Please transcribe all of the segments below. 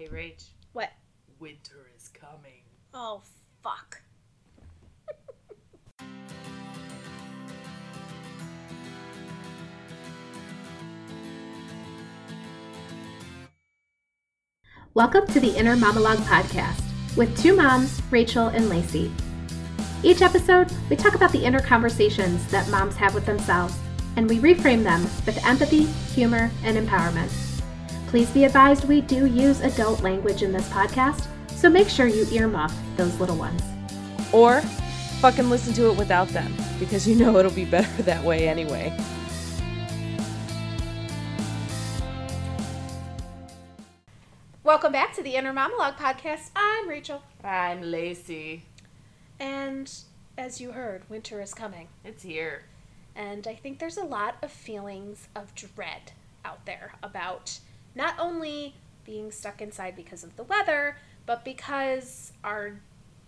Hey, Rach. What? Winter is coming. Oh, fuck. Welcome to the Inner Monologue Podcast with two moms, Rachel and Lacy. Each episode, we talk about the inner conversations that moms have with themselves, and we reframe them with empathy, humor, and empowerment. Please be advised we do use adult language in this podcast, so make sure you earmuff those little ones. Or fucking listen to it without them, because you know it'll be better that way anyway. Welcome back to the Inner Monologue Podcast. I'm Rachel. I'm Lacy. And as you heard, winter is coming. It's here. And I think there's a lot of feelings of dread out there about not only being stuck inside because of the weather, but because our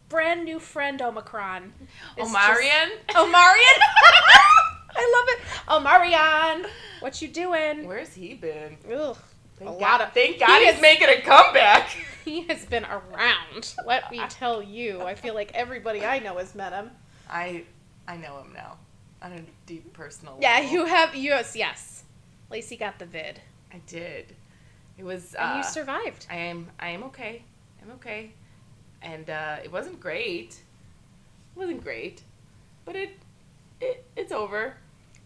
brand new friend Omicron. Omarion? just- Omarion? I love it. Omarion, what you doing? Where's he been? Ugh, Thank a God, lot of thank God he he's is- making a comeback. He has been around. Let me tell you. I feel like everybody I know has met him. I I know him now on a deep personal Yeah, level. you have yes, yes. Lacy got the vid. I did. It was. And Uh, you survived. I am. I am okay. I'm okay. And uh, it wasn't great. It wasn't great, but it it it's over.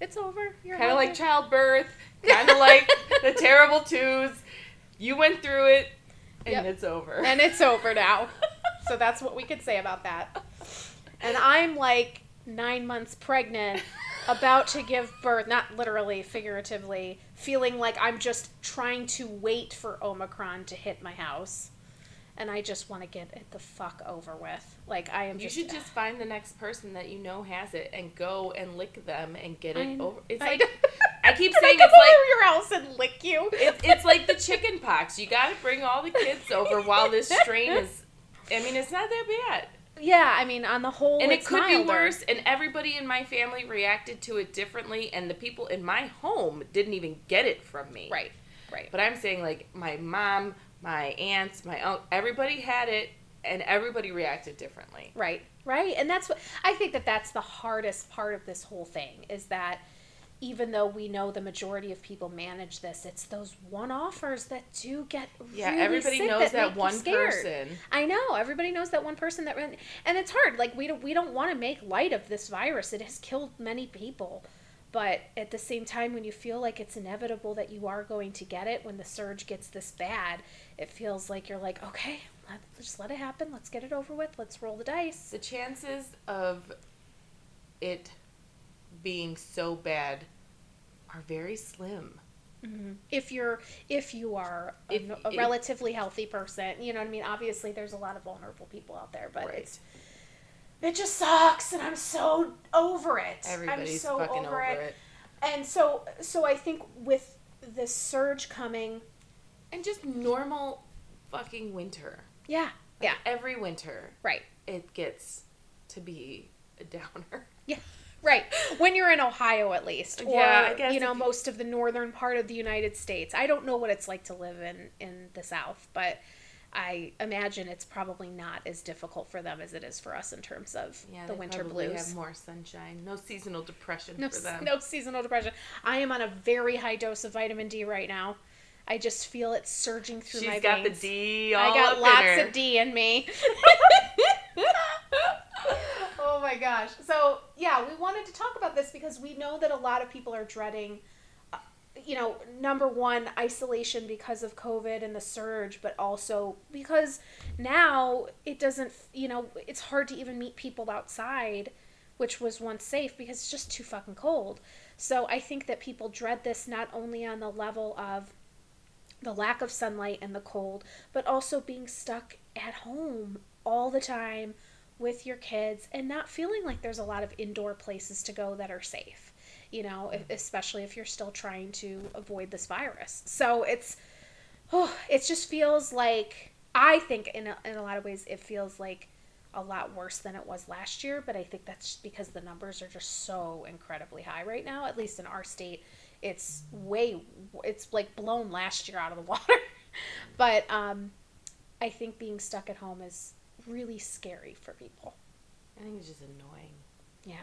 It's over. You're Kind of like childbirth. Kind of like the terrible twos. You went through it, and Yep. it's over. and it's over now. so that's what we could say about that. And I'm like nine months pregnant, about to give birth, not literally, figuratively, feeling like I'm just trying to wait for Omicron to hit my house. And I just want to get it the fuck over with. Like I am You just should just find the next person that you know has it and go and lick them and get it I- over. It's I like know. I keep I saying it's like over your house and lick you. it, it's like the chicken pox. You got to bring all the kids over while this strain is. I mean, it's not that bad, Yeah, I mean, on the whole, and it could be worse. And everybody in my family reacted to it differently, and the people in my home didn't even get it from me. Right, right. But I'm saying like my mom, my aunts, my uncle, everybody had it, and everybody reacted differently. Right, right. And that's what I think that that's the hardest part of this whole thing is that even though we know the majority of people manage this, it's those one offers that do get Yeah, really everybody knows that, that one person. I know everybody knows that one person that ran, and it's hard. Like we don't we don't want to make light of this virus. It has killed many people, but at the same time, when you feel like it's inevitable that you are going to get it, when the surge gets this bad, it feels like you're like, okay, let, just let it happen. Let's get it over with. Let's roll the dice. The chances of it being so bad are very slim. Mm-hmm. if you're if you are a, If- a if- relatively healthy person you know what i mean obviously there's a lot of vulnerable people out there but Right. it's it just sucks and i'm so over it Everybody's i'm so fucking over, over it. it. and so so i think with this surge coming And just normal fucking winter. yeah yeah Every winter, right it gets to be a downer. yeah right when you're in ohio at least or Yeah, I guess you know most of the northern part of the united states i don't know what it's like to live in in the south but I imagine it's probably not as difficult for them as it is for us in terms of Yeah, the winter probably blues. have more sunshine. No seasonal depression no, for them. no seasonal depression. I am on a very high dose of vitamin D right now. I just feel it surging through She's my got veins. the D all I got lots of D in me. oh my gosh. So, yeah, we wanted to talk about this because we know that a lot of people are dreading, uh, you know, number one, isolation because of COVID and the surge, but also because now it doesn't, you know, it's hard to even meet people outside, which was once safe because it's just too fucking cold. So, I think that people dread this not only on the level of the lack of sunlight and the cold, but also being stuck at home all the time with your kids and not feeling like there's a lot of indoor places to go that are safe, you know, if, especially if you're still trying to avoid this virus. So it's, oh, it just feels like, I think in a, in a lot of ways, it feels like a lot worse than it was last year, but I think that's because the numbers are just so incredibly high right now, at least in our state. It's way, it's like blown last year out of the water. but um, I think being stuck at home is really scary for people. I think it's just annoying. Yeah.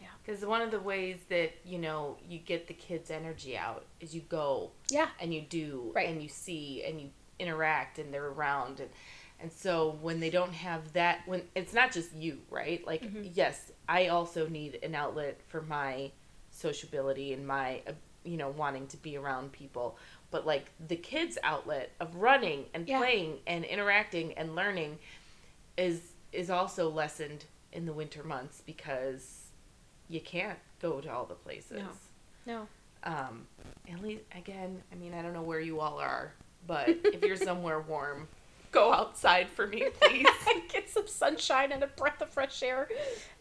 Yeah. Because one of the ways that you know you get the kids' energy out is you go Yeah. and you do Right. and you see and you interact and they're around and and so when they don't have that when it's not just you right like Mhm. yes I also need an outlet for my sociability and my uh, you know wanting to be around people but like the kids outlet of running and Yeah. playing and interacting and learning is is also lessened in the winter months because you can't go to all the places No. No. um at least again i mean i don't know where you all are but if you're somewhere warm go outside for me please Get some sunshine and a breath of fresh air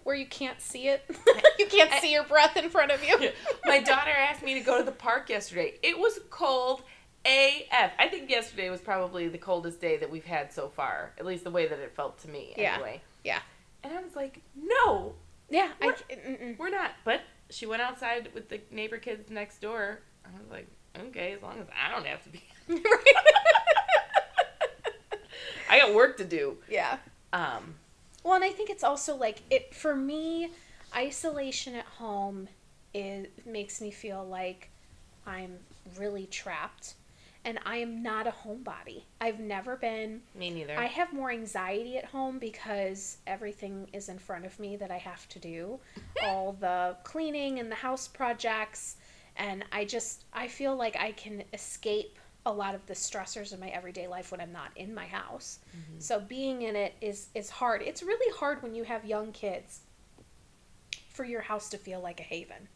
where you can't see it. you can't I- see your breath in front of you. my daughter asked me to go to the park yesterday it was cold af i think yesterday was probably the coldest day that we've had so far at least the way that it felt to me Yeah. anyway Yeah. and i was like no Yeah. I, What? mm-mm. we're not but she went outside with the neighbor kids next door i was like okay as long as i don't have to be i got work to do yeah. um Well, and I think it's also like it for me. Isolation at home is makes me feel like I'm really trapped, and I am not a homebody. I've never been. me neither I have more anxiety at home because everything is in front of me that I have to do, all the cleaning and the house projects, and I just I feel like I can escape a lot of the stressors in my everyday life when I'm not in my house. Mm-hmm. So being in it is is hard. It's really hard when you have young kids for your house to feel like a haven.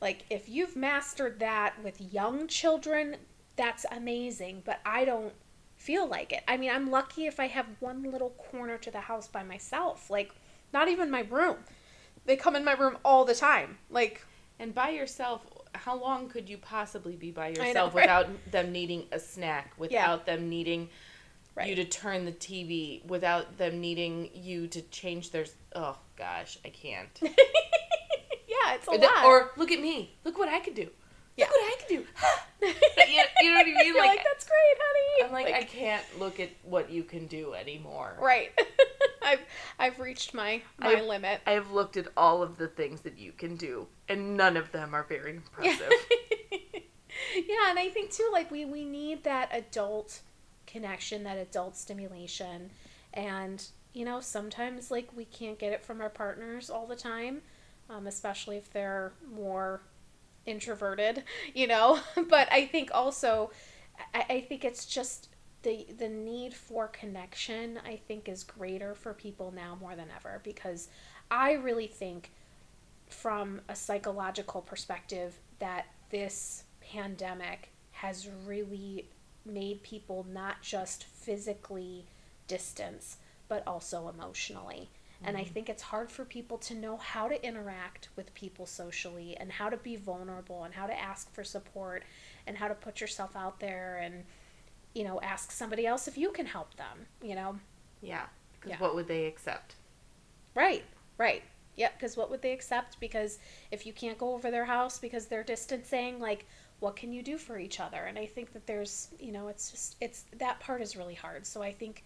Like if you've mastered that with young children, that's amazing, but I don't feel like it. I mean, I'm lucky if I have one little corner to the house by myself. Like not even my room. They come in my room all the time. Like And by yourself, how long could you possibly be by know, yourself right? without them needing a snack, without them needing you to turn the TV, without them needing you to change their. Oh gosh, I can't. yeah, it's a Or, lot. or look at me. Look what I could do. Yeah. Look what I could do. you, you know what I mean? You're like, that's great, honey. I'm like, I can't look at what you can do anymore. right. I've I've reached my my I've- limit. I've looked at all of the things that you can do, and none of them are very impressive. yeah, and I think too, like we we need that adult connection, that adult stimulation, and you know sometimes like we can't get it from our partners all the time, um, especially if they're more introverted, you know. but I think also, I, I think it's just the the need for connection. I think is greater for people now more than ever because I really think from a psychological perspective that this pandemic has really made people not just physically distance but also emotionally and i mm-hmm. think it's hard for people to know how to interact with people socially and how to be vulnerable and how to ask for support and how to put yourself out there and you know ask somebody else if you can help them you know yeah. Because Yeah. what would they accept? Right, right. Yeah, because what would they accept? Because if you can't go over their house because they're distancing, like, what can you do for each other? And I think that there's, you know, it's just, it's, that part is really hard. So I think,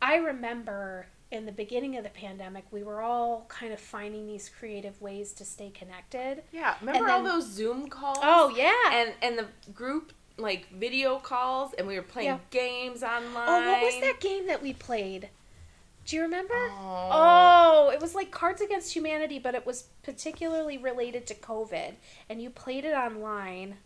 I remember in the beginning of the pandemic, we were all kind of finding these creative ways to stay connected. Yeah. Remember then- all those Zoom calls? Oh, yeah. and and the group like video calls, and we were playing Yeah. games online. oh, what was that game that we played? Do you remember? Oh. Oh, it was like Cards Against Humanity, but it was particularly related to COVID, and you played it online.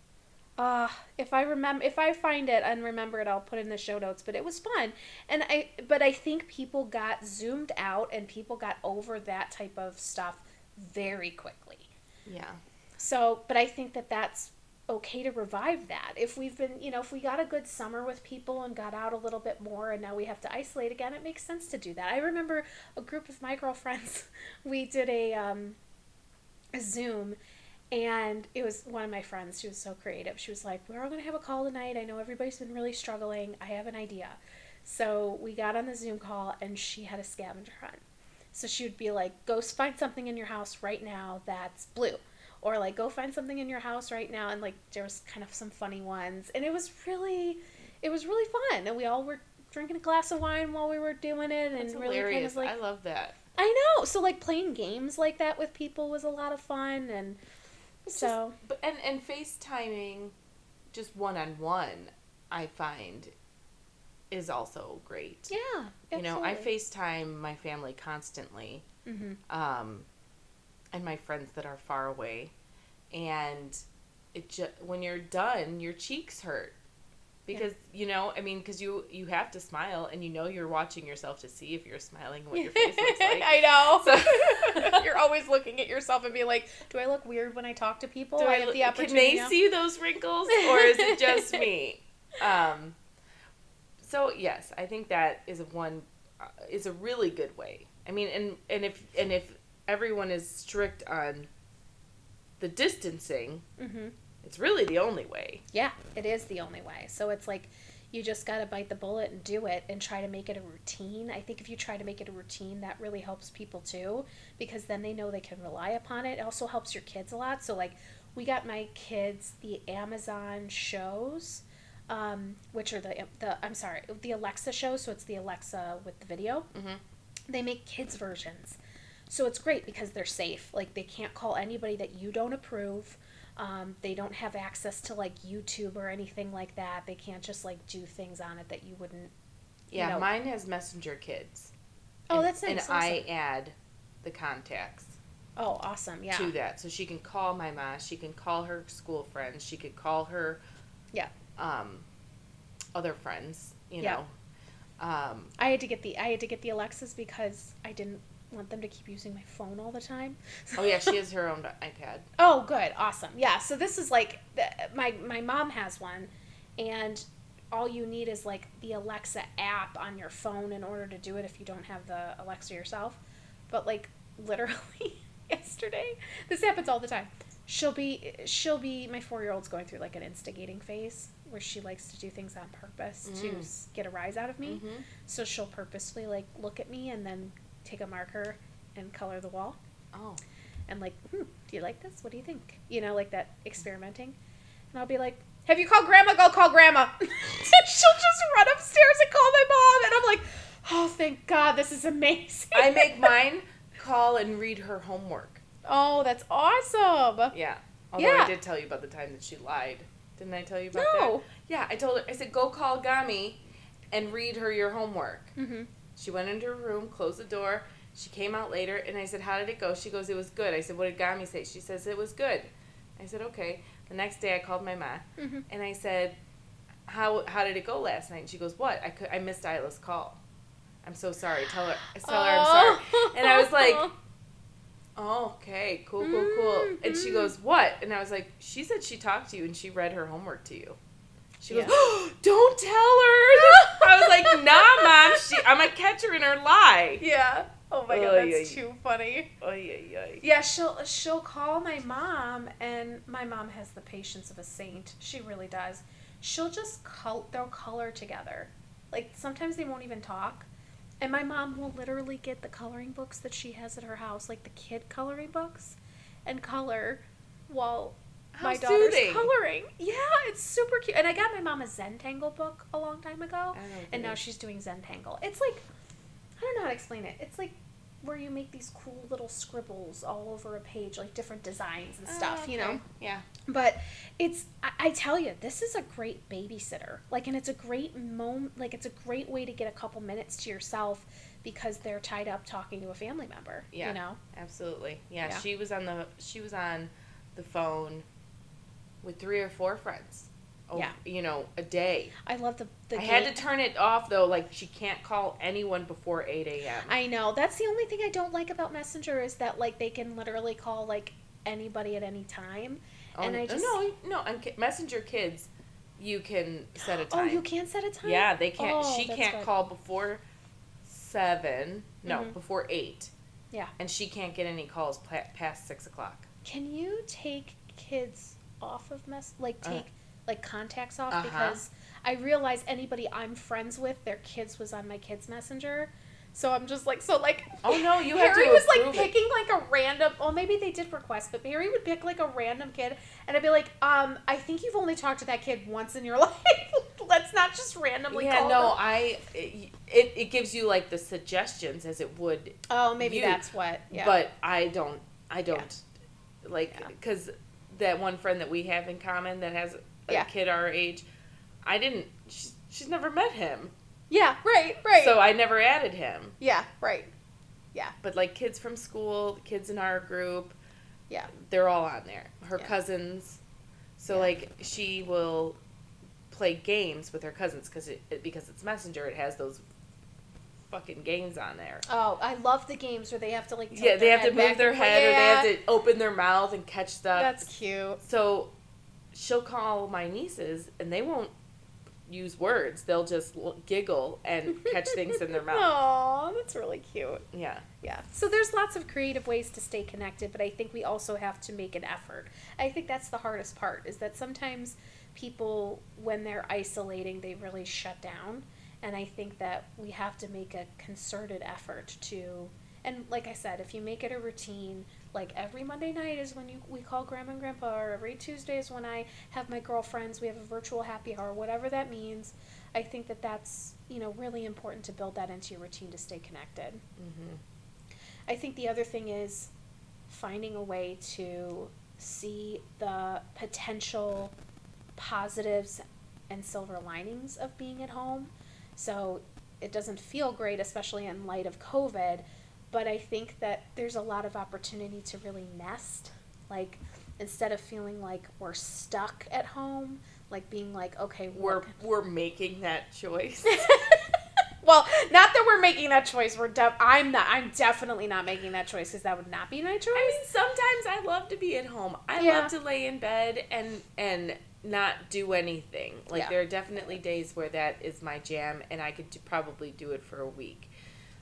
Uh, if I remember, if I find it and remember it, I'll put it in the show notes. But it was fun, and I, but I think people got zoomed out, and people got over that type of stuff very quickly. Yeah. So, but I think that that's okay to revive that. If we've been, you know, if we got a good summer with people and got out a little bit more and now we have to isolate again, it makes sense to do that. I remember a group of my girlfriends, we did a um a Zoom and it was one of my friends, she was so creative. She was like, "We're all going to have a call tonight. I know everybody's been really struggling. I have an idea." So, we got on the Zoom call and she had a scavenger hunt. So she would be like, "Go find something in your house right now that's blue." or like go find something in your house right now and like there was kind of some funny ones and it was really it was really fun and we all were drinking a glass of wine while we were doing it, and really kind of like I love that. I know. So like playing games like that with people was a lot of fun, and It's so just, but and and FaceTiming, just one on one, I find, is also great. yeah, You know, I. FaceTime my family constantly, Mhm. um, and my friends that are far away, and it just when you're done, your cheeks hurt. Because you know, I mean, because you you have to smile, and you know you're watching yourself to see if you're smiling what your face looks like. I know. So- You're always looking at yourself and being like, "Do I look weird when I talk to people? Do I I have the can they now?" see those wrinkles, or is it just me? Um, so yes, I think that is a one uh, is a really good way. I mean, and and if and if everyone is strict on the distancing, Mhm. it's really the only way. Yeah, it is the only way. So it's like you just got to bite the bullet and do it and try to make it a routine. I think if you try to make it a routine, that really helps people too because then they know they can rely upon it. It also helps your kids a lot. So, like, we got my kids the Amazon shows. Um, which are the the I'm sorry the Alexa shows so it's the Alexa with the video. Mhm. They make kids versions, so it's great because they're safe. Like they can't call anybody that you don't approve. Um, they don't have access to like YouTube or anything like that. They can't just like do things on it that you wouldn't. you Yeah, know. mine has Messenger Kids. Oh, And- that's nice. And I add the contacts Oh, awesome! Yeah. to that, so she can call my mom. She can call her school friends. She could call her. Yeah. Um, other friends, you Yeah. know. Um, I had to get the I had to get the Alexas because I didn't want them to keep using my phone all the time. oh yeah, she has her own iPad. Oh, good, awesome. Yeah, so this is like the, my my mom has one, and all you need is like the Alexa app on your phone in order to do it if you don't have the Alexa yourself. But like literally yesterday, this happens all the time. She'll be she'll be my four year old's going through like an instigating phase where she likes to do things on purpose to Mm. s- get a rise out of me. Mhm. So she'll purposely like look at me and then take a marker and color the wall Oh, and like, hmm, do you like this? What do you think? You know, like that experimenting. And I'll be like, have you called grandma? Go call grandma. and she'll just run upstairs and call my mom. And I'm like, oh, thank God, this is amazing. I make mine call and read her homework. oh, that's awesome. Yeah. Although Yeah. I did tell you about the time that she lied. Didn't I tell you about No. that? No. Yeah, I told her. I said, go call Gami and read her your homework. Mm-hmm. She went into her room, closed the door. She came out later, and I said, "How did it go?" She goes, "It was good." I said, "What did Gami say?" She says, "It was good." I said, "Okay." The next day, I called my mom, Mhm. and I said, "How how did it go last night?" And she goes, "What? I could I missed Isla's call. I'm so sorry. Tell her. Tell her I'm sorry." And I was like, "Oh, okay, cool, cool, cool." And she Mhm. goes, "What?" And I was like, "She said she talked to you and she read her homework to you." She goes, oh, "Don't tell her." I was like, "Nah, mom. She, I'm gonna catch her in her lie." yeah. Oh my God, Oy, that's oy. too funny. Oy. Yeah, she'll she'll call my mom, and my mom has the patience of a saint. She really does. She'll just col- they'll color together. Like sometimes they won't even talk, and my mom will literally get the coloring books that she has at her house, like the kid coloring books, and color while How my daughter's soothing. coloring. Yeah, it's super cute. And I got my mom a Zentangle book a long time ago, and now she's doing Zentangle. It's like I don't know how to explain it. It's like where you make these cool little scribbles all over a page, like different designs and oh, stuff, Oh, you know. Yeah. But it's I, I tell you, this is a great babysitter. Like, and it's a great moment. Like, it's a great way to get a couple minutes to yourself because they're tied up talking to a family member. Yeah. You know. Absolutely. Yeah, Yeah. She was on the she was on the phone with three or four friends. Oh, Yeah. You know, a day. I love the the. I had to turn it off though. Like she can't call anyone before eight a.m. I know. That's the only thing I don't like about Messenger is that like they can literally call like anybody at any time. Oh, and I just- no no on Messenger Kids, you can set a time. Oh, you can set a time. Yeah, they can't. Oh, she can't good. call before seven. No, Mhm. before eight. Yeah. And she can't get any calls past six o'clock. Can you take kids off of mess like Uh, take like contacts off Uh-huh. because I realize anybody I'm friends with, their kids was on my kids messenger. So I'm just like so like Oh, no, you have Harry to was like it. picking like a random well maybe they did request, but Harry would pick like a random kid and I'd be like, um, I think you've only talked to that kid once in your life. Let's not just randomly yeah, no, I it, it gives you like the suggestions as it would, Oh, maybe you- that's what. Yeah. but I don't I don't like Yeah. because that one friend that we have in common that has a Yeah. kid our age, I didn't. She's, she's never met him, yeah, right, right. so I never added him. yeah, right. Yeah. But like kids from school, kids in our group, Yeah. they're all on there. Her Yeah. cousins, so Yeah. like she will play games with her cousins because it, it because it's messenger. It has those fucking games on there. Oh, I love the games where they have to like. Yeah, they have to move their head or they have to open their mouth and catch stuff. That's cute. so she'll call my nieces and they won't use words. They'll just l- giggle and catch things in their mouth. Oh, that's really cute. Yeah. Yeah. So there's lots of creative ways to stay connected, but I think we also have to make an effort. I think that's the hardest part is that sometimes people when they're isolating, they really shut down, and I think that we have to make a concerted effort to and like I said, if you make it a routine, like every Monday night is when you we call grandma and grandpa, or every Tuesday is when I have my girlfriends, we have a virtual happy hour, whatever that means. I think that that's you know really important to build that into your routine to stay connected. hmm I think the other thing is finding a way to see the potential positives and silver linings of being at home. So it doesn't feel great, especially in light of COVID, but I think that there's a lot of opportunity to really nest. Like, instead of feeling like we're stuck at home, like being like, okay, We're we're making that choice. well, not that we're making that choice. We're def- I'm not. I'm definitely not making that choice because that would not be my choice. I mean, sometimes I love to be at home. I Yeah. love to lay in bed and and not do anything. Like Yeah. there are definitely days where that is my jam, and I could do, probably do it for a week.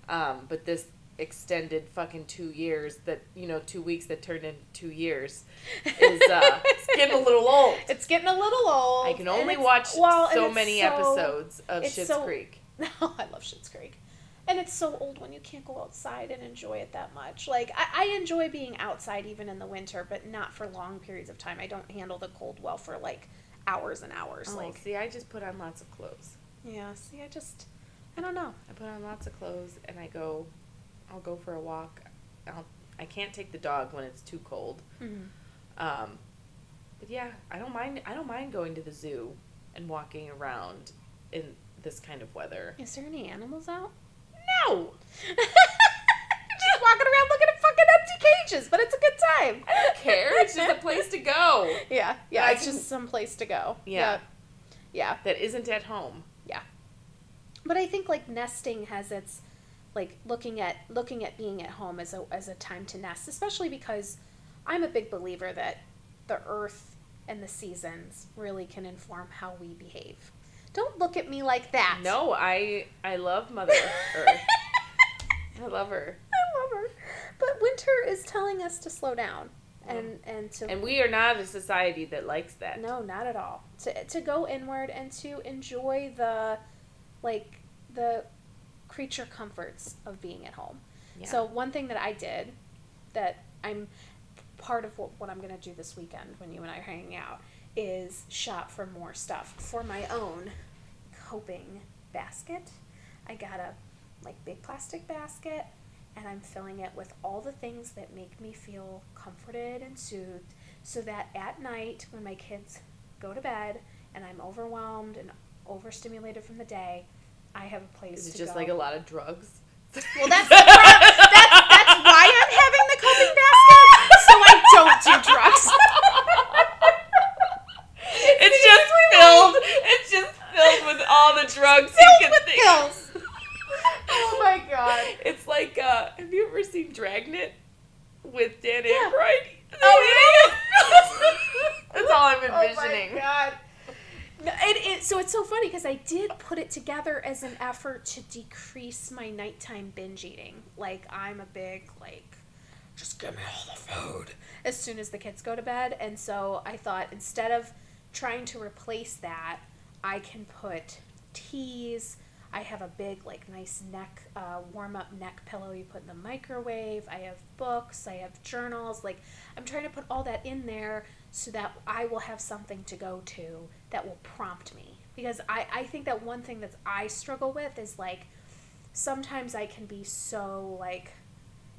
Um, but this extended fucking two years that you know two weeks that turned into two years is uh, it's getting a little old. It's getting a little old. I can only watch well, so many so- episodes of Schitt's so- Creek. No, I love Schitt's Creek. And it's so old when you can't go outside and enjoy it that much. Like I, I enjoy being outside even in the winter, but not for long periods of time. I don't handle the cold well for like hours and hours. Oh, like see, I just put on lots of clothes. yeah, see, I just I don't know. I put on lots of clothes and I go, I'll go for a walk. I'll, I can't take the dog when it's too cold. Mhm. Um, but yeah, I don't mind. I don't mind going to the zoo and walking around in this kind of weather. Is there any animals out? No, just walking around looking at fucking empty cages, but it's a good time. I don't care. It's just a place to go Yeah, yeah, it's can- just some place to go. Yeah. yeah. that isn't at home. Yeah. But I think like nesting has its like looking at looking at being at home as a as a time to nest, especially because I'm a big believer that the earth and the seasons really can inform how we behave. Don't look at me like that. No, I I love Mother Earth. I love her, I love her. But winter is telling us to slow down mm. and and to and we are not a society that likes that. No, not at all. To to go inward and to enjoy the like the creature comforts of being at home. Yeah. So one thing that I did that I'm part of what, what I'm gonna do this weekend when you and I are hanging out is shop for more stuff for my own coping basket. I got a like big plastic basket and I'm filling it with all the things that make me feel comforted and soothed so that at night when my kids go to bed and I'm overwhelmed and overstimulated from the day, I have a place Is it just go. like a lot of drugs? Well, that's that's that's why I'm having the coping basket, so I don't do drugs. it's just filled. It's just filled with all the drugs you Filled can with think. pills. Oh my god. It's like, uh, have you ever seen Dragnet with Dan Yeah. Aykroyd? Oh, yeah. That's all I'm envisioning. Oh my god. No, it, it, so it's so funny because I did put it together as an effort to decrease my nighttime binge eating. Like I'm a big like, just give me all the food as soon as the kids go to bed, and so I thought instead of trying to replace that, I can put teas. I have a big like nice neck uh, warm up neck pillow you put in the microwave. I have books. I have journals. Like I'm trying to put all that in there so that I will have something to go to that will prompt me because I I think that one thing that I struggle with is like sometimes I can be so like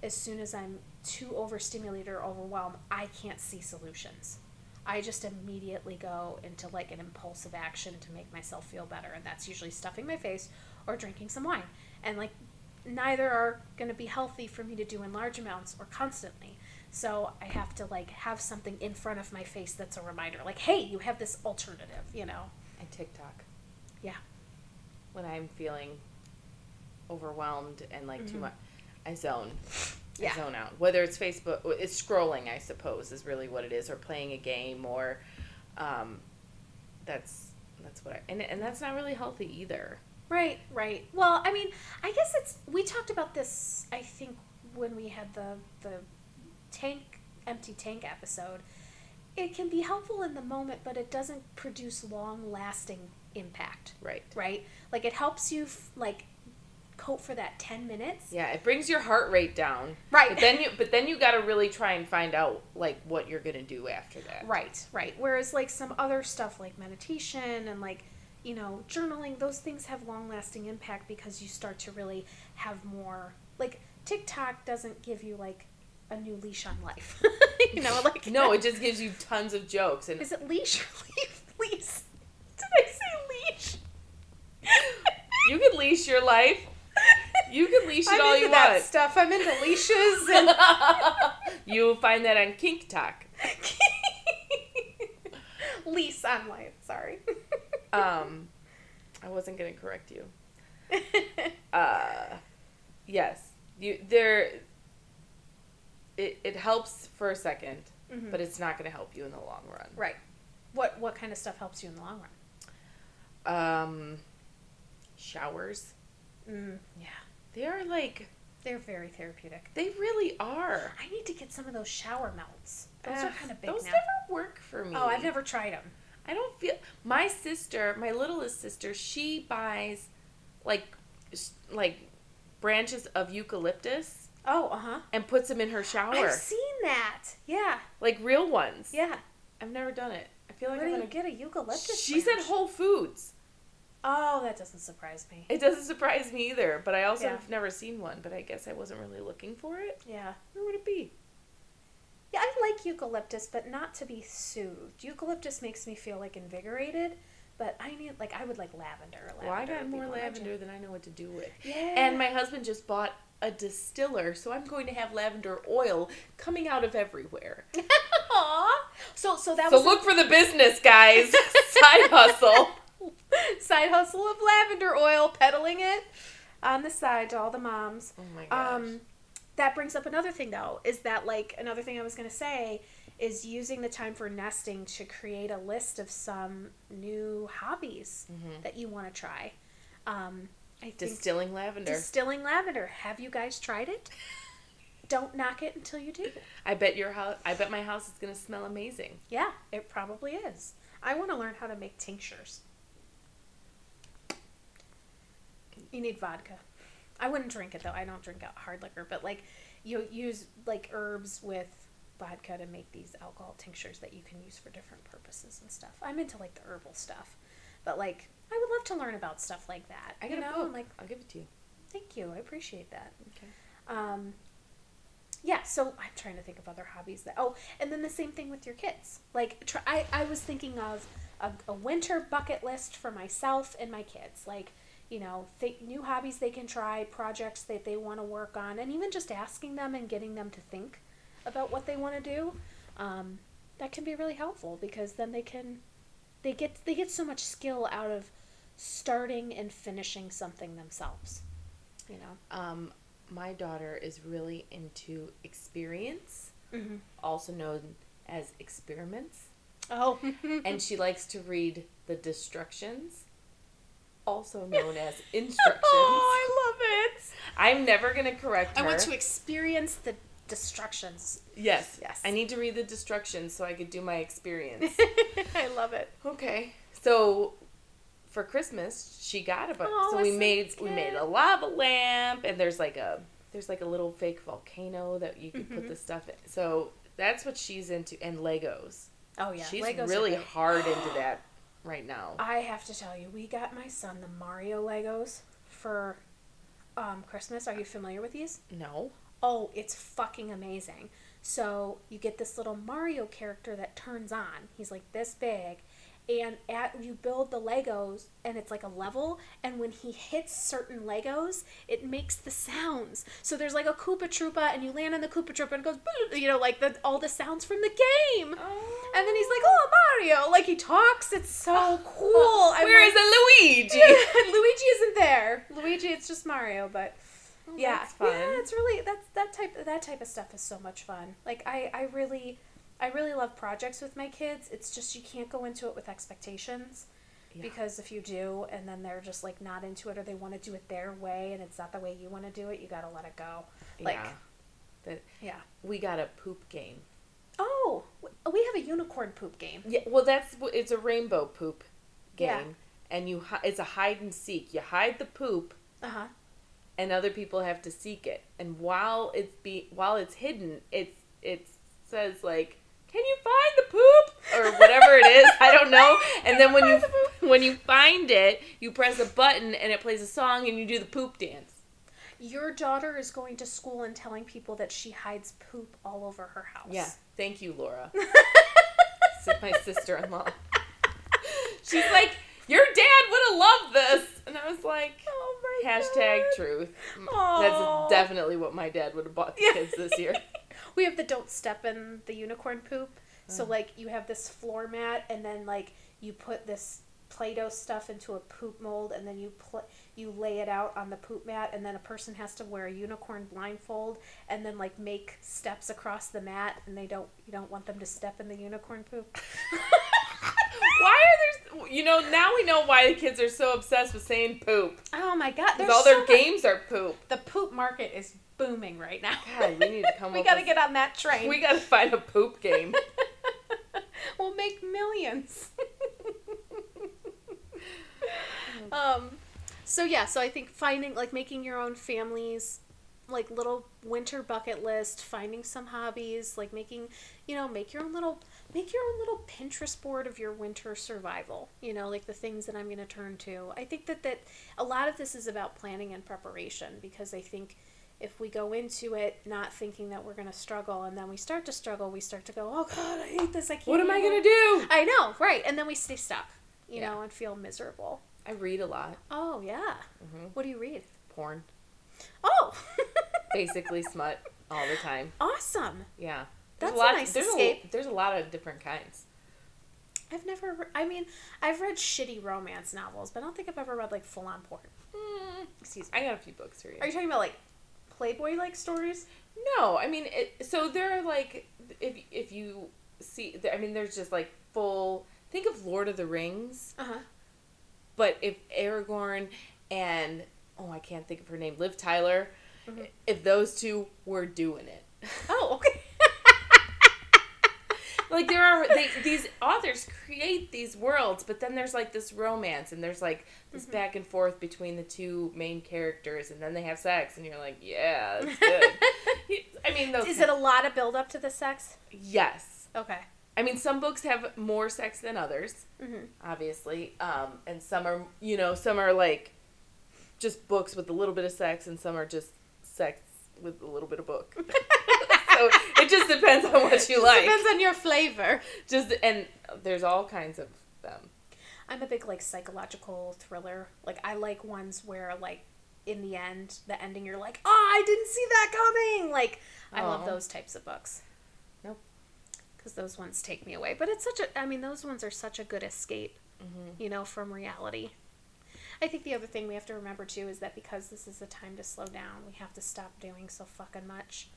as soon as I'm too overstimulated or overwhelmed, I can't see solutions. I just immediately go into like an impulsive action to make myself feel better, and that's usually stuffing my face or drinking some wine. And like neither are going to be healthy for me to do in large amounts or constantly. So I have to like have something in front of my face that's a reminder like, "Hey, you have this alternative," you know. And TikTok. Yeah. When I'm feeling overwhelmed and like too Mhm. much, I zone. Yeah. I zone out. Whether it's Facebook, it's scrolling. I suppose is really what it is, or playing a game, or um, that's that's what I and and that's not really healthy either. Right, right. Well, I mean, I guess it's we talked about this I think when we had the the tank empty tank episode. It can be helpful in the moment, but it doesn't produce long-lasting impact, Right. right? Like it helps you f- like cope for that 10 minutes. Yeah, it brings your heart rate down. Right. But then you but then you got to really try and find out like what you're gonna do after that. Right, right. Whereas like some other stuff like meditation and like you know journaling, those things have long lasting impact because you start to really have more like TikTok doesn't give you like a new leash on life. you know, like No, it just gives you tons of jokes and is it leash or leaf? Leash? Did I say leash? you can leash your life. You can leash it I'm all into you that want. stuff. I'm into leashes and You'll find that on Kink Talk. lease on life. Sorry. Um, I wasn't gonna correct you. Uh, yes, you there. It it helps for a 2nd Mhm. but it's not gonna help you in the long run. right. What what kind of stuff helps you in the long run? Um, showers. Mm, yeah, They are like they're very therapeutic. they really are. I need to get some of those shower melts. Those are kind of big Those now. never work for me. Oh, I've never tried them. I don't feel my sister, my littlest sister, she buys like like branches of eucalyptus Oh, uh huh. and puts them in her shower. I've seen that. Yeah, like real ones. yeah. I've never done it. I feel like Where I'm do gonna get a eucalyptus? She's branch? at Whole Foods. Oh, that doesn't surprise me. It doesn't surprise me either, but I also Yeah. have never seen one, but I guess I wasn't really looking for it. Yeah. Where would it be? Yeah, I like eucalyptus, but not to be soothed. Eucalyptus makes me feel like invigorated, but I need like I would like lavender. lavender well, I got more lavender than I know what to do with. Yeah. And my husband just bought a distiller, so I'm going to have lavender oil coming out of everywhere. Aw. So so that So look for the business, guys. Side hustle. side hustle of lavender oil, peddling it on the side to all the moms. Oh my gosh. Um, that brings up another thing though, is that like another thing I was gonna say is using the time for nesting to create a list of some new hobbies Mhm. that you want to try. Um, I think Distilling lavender. distilling lavender. Have you guys tried it? Don't knock it until you do. I bet your house. I bet my house is gonna smell amazing. Yeah, it probably is. I want to learn how to make tinctures. You need vodka. I wouldn't drink it though. I don't drink hard liquor, but like you use like herbs with vodka to make these alcohol tinctures that you can use for different purposes and stuff. I'm into like the herbal stuff, but like I would love to learn about stuff like that. I you got know, like I'll give it to you. thank you. I appreciate that. Okay. Um, yeah, so I'm trying to think of other hobbies that. Oh, and then the same thing with your kids. Like, try, I, I was thinking of a, a winter bucket list for myself and my kids. Like, you know, th- new hobbies they can try, projects that they want to work on, and even just asking them and getting them to think about what they want to do. Um, that can be really helpful because then they can, they get they get so much skill out of starting and finishing something themselves. You know. Um, my daughter is really into experience, Mm-hmm. also known as experiments, Oh, and she likes to read the destructions, also known as instructions. Oh, I love it. I'm never gonna correct her. I want to experience the destructions. Yes, Yes. I need to read the destructions so I could do my experience. I love it. okay, so for Christmas she got a. Aw, so we so made we made a lava lamp, and there's like a there's like a little fake volcano that you could Mhm. put the stuff in. So that's what she's into, and Legos. Oh yeah, she's Legos really hard into that. Right now. I have to tell you, we got my son the Mario Legos for um, Christmas. Are you familiar with these? no. Oh, it's fucking amazing. So you get this little Mario character that turns on. He's like this big. And at you build the Legos and it's like a level and when he hits certain Legos, it makes the sounds. So there's like a Koopa Troopa and you land on the Koopa Troopa and it goes you know, like the all the sounds from the game. oh. And then he's like, "Oh, Mario!" Like he talks. It's so oh, cool. I'm Where like- is the Luigi? Luigi isn't there. Luigi, it's just Mario. But oh, yeah, Oh, that's fun. yeah, it's really that's that type that type of stuff is so much fun. Like I, I really, I really love projects with my kids. It's just you can't go into it with expectations. Yeah. Because if you do, and then they're just like not into it, or they want to do it their way, and it's not the way you want to do it, you gotta let it go. Like, yeah. That yeah. we got a poop game. Oh, we have a unicorn poop game. Yeah, well, that's it's a rainbow poop game, Yeah. and you it's a hide and seek. You hide the poop, Uh huh. and other people have to seek it. And while it's be while it's hidden, it's it says like, "Can you find the poop?" or whatever it is. I don't know. And then when you Find when you find it, you press a button and it plays a song, and you do the poop dance. Your daughter is going to school and telling people that she hides poop all over her house. Yeah, thank you, Laura. Said my sister-in-law. She's like, "Your dad would have loved this," and I was like. Oh my Hashtag God. truth. Mm, Aw. That's definitely what my dad would have bought the kids this year. We have the don't step in the unicorn poop. So like you have this floor mat and then like you put this Play-Doh stuff into a poop mold and then you pl- you lay it out on the poop mat and then a person has to wear a unicorn blindfold and then like make steps across the mat and they don't you don't want them to step in the unicorn poop. Why are there? You know, now we know why the kids are so obsessed with saying poop. oh my god, Because all their so much- games are poop. The poop market is booming right now. God, we need to come we got to with- get on that train. We gotta find a poop game. we'll make millions. um, so yeah, so I think finding like making your own families, like little winter bucket list, finding some hobbies, like making, you know, make your own little make your own little Pinterest board of your winter survival. You know, like the things that I'm going to turn to. I think that that a lot of this is about planning and preparation because I think if we go into it not thinking that we're going to struggle and then we start to struggle, we start to go, "Oh god, I hate this. I can't." what am I gonna do? I know, right? And then we stay stuck, you Yeah. know, and feel miserable. I read a lot. Oh yeah. Mhm. What do you read? Porn, Oh, basically smut all the time. awesome. Yeah. That's a lot, nice there's escape. A, there's a lot of different kinds. I've never. Re- I mean, I've read shitty romance novels, but I don't think I've ever read like full on porn. Mm, Excuse me. I got a few books for you. Are you talking about like Playboy like stories? No, I mean, it, so there are like, if if you see, I mean, there's just like full. Think of Lord of the Rings, Uh huh. but if Aragorn and oh, I can't think of her name, Liv Tyler, Mhm. if those two were doing it, Oh, okay. like there are they, these authors create these worlds, but then there's like this romance and there's like this Mhm. back and forth between the two main characters, and then they have sex, and you're like, yeah, that's good. I mean, those Is it a lot of build up to the sex? yes. Okay. I mean, some books have more sex than others, Mm-hmm. obviously, um, and some are, you know, some are like just books with a little bit of sex, and some are just sex with a little bit of book. so it just depends on what you like. It depends on your flavor. Just and there's all kinds of them. I'm a big like psychological thriller. Like I like ones where like in the end, the ending you're like, "Oh, I didn't see that coming." Like I love those types of books. Nope. Cuz those ones take me away. But it's such a I mean, those ones are such a good escape, Mm-hmm. you know, from reality. I think the other thing we have to remember too is that because this is a time to slow down, we have to stop doing so fucking much.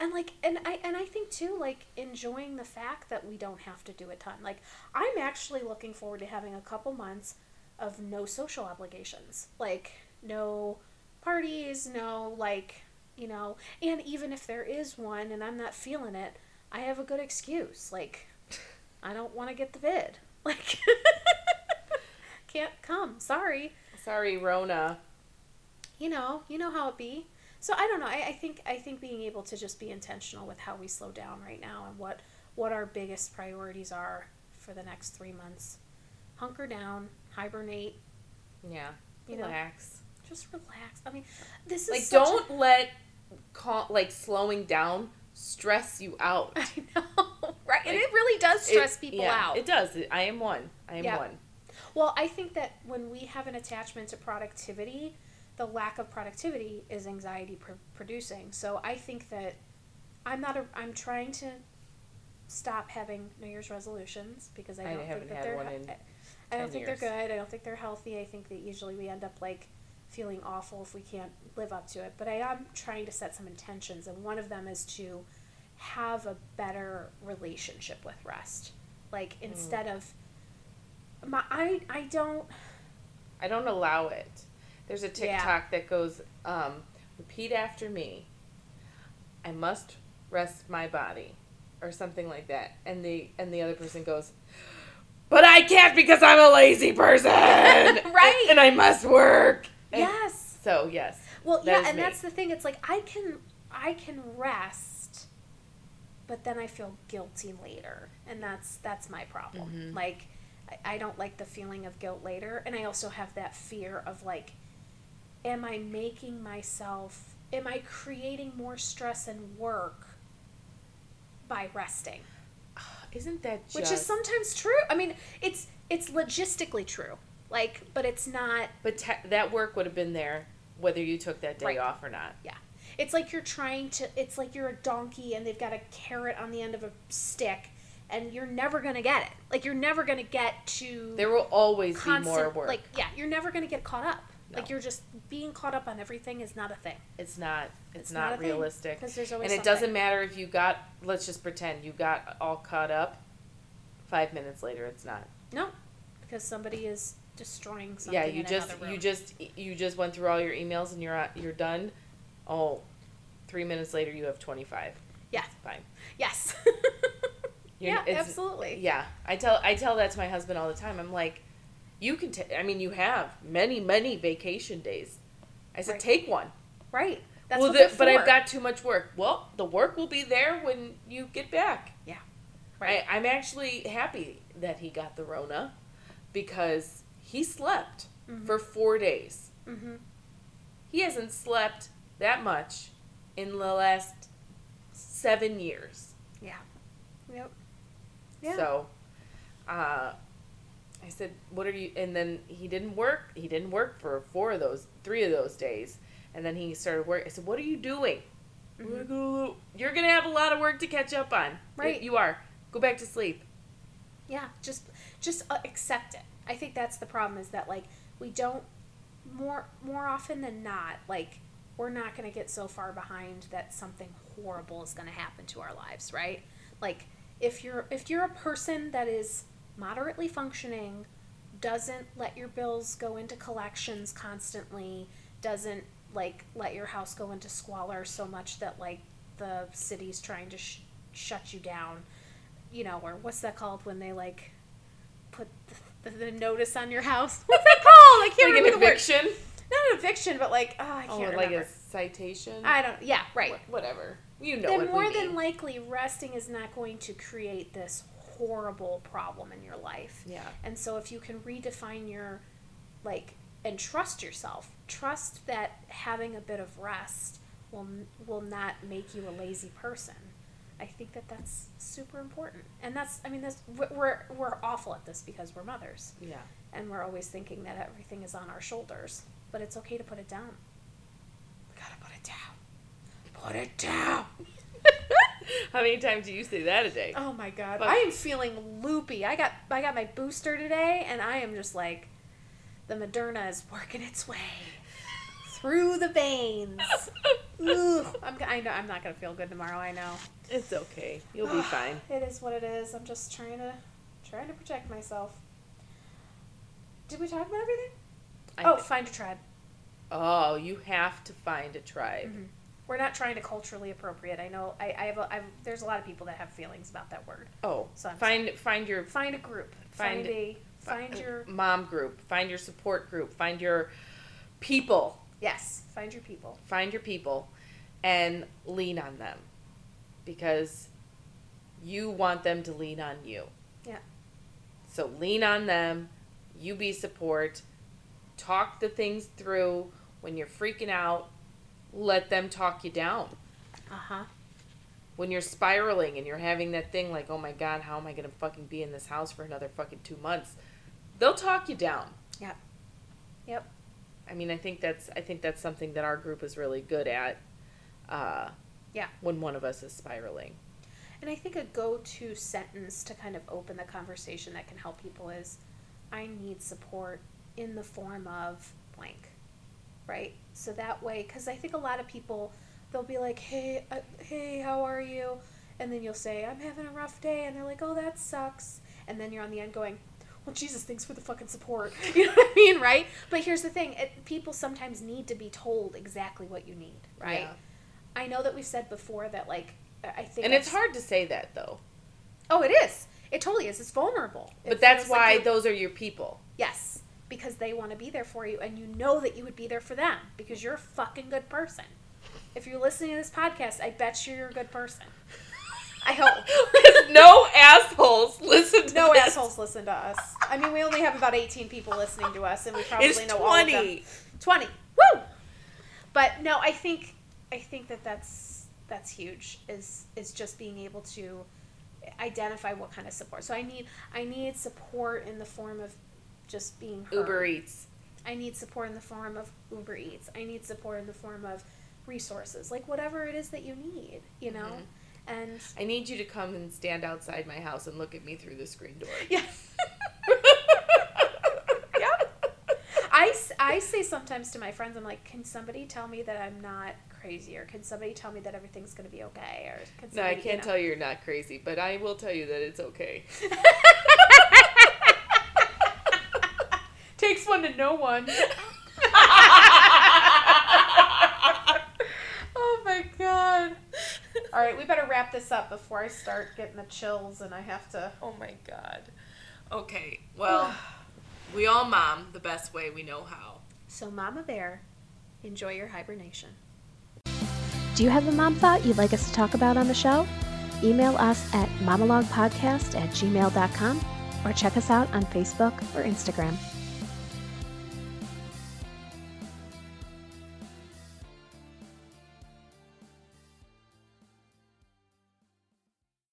And like and I and I think too like enjoying the fact that we don't have to do a ton. Like I'm actually looking forward to having a couple months of no social obligations. Like no parties, no like, you know, and even if there is one and I'm not feeling it, I have a good excuse. Like I don't want to get the vid. Like can't come. Sorry Sorry, Rona. you know, you know how it be. So I don't know. I, I think I think being able to just be intentional with how we slow down right now and what what our biggest priorities are for the next three months hunker down, hibernate, Yeah. You know, Relax. just relax. I mean, this is Like, don't let cal- like slowing down stress you out. I know, right? and it really does stress It- people yeah, out. It does. I am one. I am Yeah. one. Well, I think that when we have an attachment to productivity, the lack of productivity is anxiety pr- producing. So I think that I'm not a. I'm trying to stop having New Year's resolutions because I I don't haven't think that had they're. one in I don't 10 think years. they're good. I don't think they're healthy. I think that usually we end up like feeling awful if we can't live up to it. But I am trying to set some intentions, and one of them is to have a better relationship with rest. Like Mm. instead of my, I I don't. I don't allow it. There's a Yeah. TikTok that goes, um, repeat after me. I must rest my body, or something like that. And the and the other person goes, but I can't because I'm a lazy person, Right. And I must work. And Yes. So yes, Well, yeah, and me. that's the thing. It's like I can I can rest, but then I feel guilty later, and that's that's my problem. Mhm. Like I, I don't like the feeling of guilt later, and I also have that fear of like, am I making myself? Am I creating more stress and work by resting? isn't that just? Which is sometimes true. I mean, it's it's logistically true. Like, but it's not. But te- that work would have been there whether you took that day Right. off or not. Yeah. It's like you're trying to. It's like you're a donkey and they've got a carrot on the end of a stick, and you're never gonna get it. Like you're never gonna get to There will always constant. be more work. Like yeah, you're never gonna get caught up. No. Like you're just being caught up on everything is not a thing it's not. It's, It's not, not realistic. because there's always And it something. doesn't matter if you got. Let's just pretend you got all caught up. Five minutes later, it's not. No, because somebody is destroying something. yeah, you just you just you just went through all your emails and you're you're done. Oh, three minutes later you have twenty five. Yeah. fine. yes. Yeah, absolutely. Yeah, I tell I tell that to my husband all the time. I'm like, you can. ta- I mean, you have many many vacation days. I said, Right. take one. Right. That's well, what the- but I've got too much work. Well, the work will be there when you get back. Yeah. Right. I, I'm actually happy that he got the Rona because he slept Mhm. for four days. Mhm. He hasn't slept that much in the last seven years. Yeah. Yep. Yeah. So, uh, I said, "What are you?" And then he didn't work. He didn't work for four of those, three of those days, and then he started work. I said, "What are you doing?" "I'm gonna Mhm. You're gonna have a lot of work to catch up on. Right. You are. Go back to sleep. Yeah, just just accept it. I think that's the problem is that like we don't more more often than not like we're not going to get so far behind that something horrible is going to happen to our lives, right? Like if you're if you're a person that is moderately functioning, doesn't let your bills go into collections constantly, doesn't like let your house go into squalor so much that like the city's trying to sh- shut you down you know, or what's that called when they like put the, the, the notice on your house? What's that called? I can't Like remember the word. Not an eviction, but like oh, I Oh, can't like remember. a citation. I don't. Yeah, right. Wh- Whatever. You know then more than likely, resting is not going to create this horrible problem in your life. Yeah. And so if you can redefine your like and trust yourself, trust that having a bit of rest will will not make you a lazy person. I think that that's super important. And that's I mean that's we're we're awful at this because we're mothers Yeah. and we're always thinking that everything is on our shoulders, but it's okay to put it down. We got to put it down. Put it down. How many times do you say that a day? Oh my god. But- I am feeling loopy. I got I got my booster today and I am just like the Moderna is working its way through the veins. Ugh. I'm I know I'm not going to feel good tomorrow, I know. It's okay. You'll be fine. It is what it is. I'm just trying to trying to protect myself. Did we talk about everything? I oh, thi- find a tribe. oh, you have to find a tribe. Mhm. We're not trying to culturally appropriate. I know I, I have a, I've, there's a lot of people that have feelings about that word. Oh, So I'm find find your Find a group. Find- Find, a find your mom group. Find your support group. Find your people. yes. Find your people. Find your people, and lean on them, because you want them to lean on you. Yeah. So lean on them. You be support. Talk the things through when you're freaking out. Let them talk you down. Uh huh. When you're spiraling and you're having that thing like, oh my god, how am I gonna fucking be in this house for another fucking two months? They'll talk you down. Yep. Yep. I mean, I think that's I think that's something that our group is really good at. Uh, Yeah. When one of us is spiraling. And I think a go to sentence to kind of open the conversation that can help people is I need support in the form of blank. Right? So that way, because I think a lot of people, they'll be like, hey, uh, hey, how are you? And then you'll say, I'm having a rough day. And they're like, oh, that sucks. And then you're on the end going, well, Jesus, thanks for the fucking support. You know what I mean? Right? But here's the thing it, people sometimes need to be told exactly what you need. Right? Yeah. I know that we've said before that, like, I think And it's hard to say that though. Oh, it is. It totally is. It's vulnerable. It But that's feels like why those are your people. yes, because they want to be there for you, and you know that you would be there for them because you're a fucking good person. If you're listening to this podcast, I bet you you're a good person. I hope. no assholes listen to No this. assholes listen to us. I mean, we only have about 18 people listening to us, and we probably It's know all of them. 20. 20. Woo! But no, I think I think that that's that's huge. Is is just being able to identify what kind of support. So I need I need support in the form of just being heard. Uber Eats. I need support in the form of Uber Eats. I need support in the form of resources, like whatever it is that you need. You know, Mm-hmm. and I need you to come and stand outside my house and look at me through the screen door. yeah. yeah. I, I say sometimes to my friends, I'm like, can somebody tell me that I'm not crazy, or can somebody tell me that everything's gonna be okay, or can No, I can't you know. tell you you're not crazy, but I will tell you that it's okay. Takes one to know one. oh my god. All right, we better wrap this up before I start getting the chills and I have to. Oh my god. Okay, well, we all mom the best way we know how. So, Mama Bear, enjoy your hibernation. Do you have a mom thought you'd like us to talk about on the show? Email us at monologuepodcast at gmail.com or check us out on Facebook or Instagram.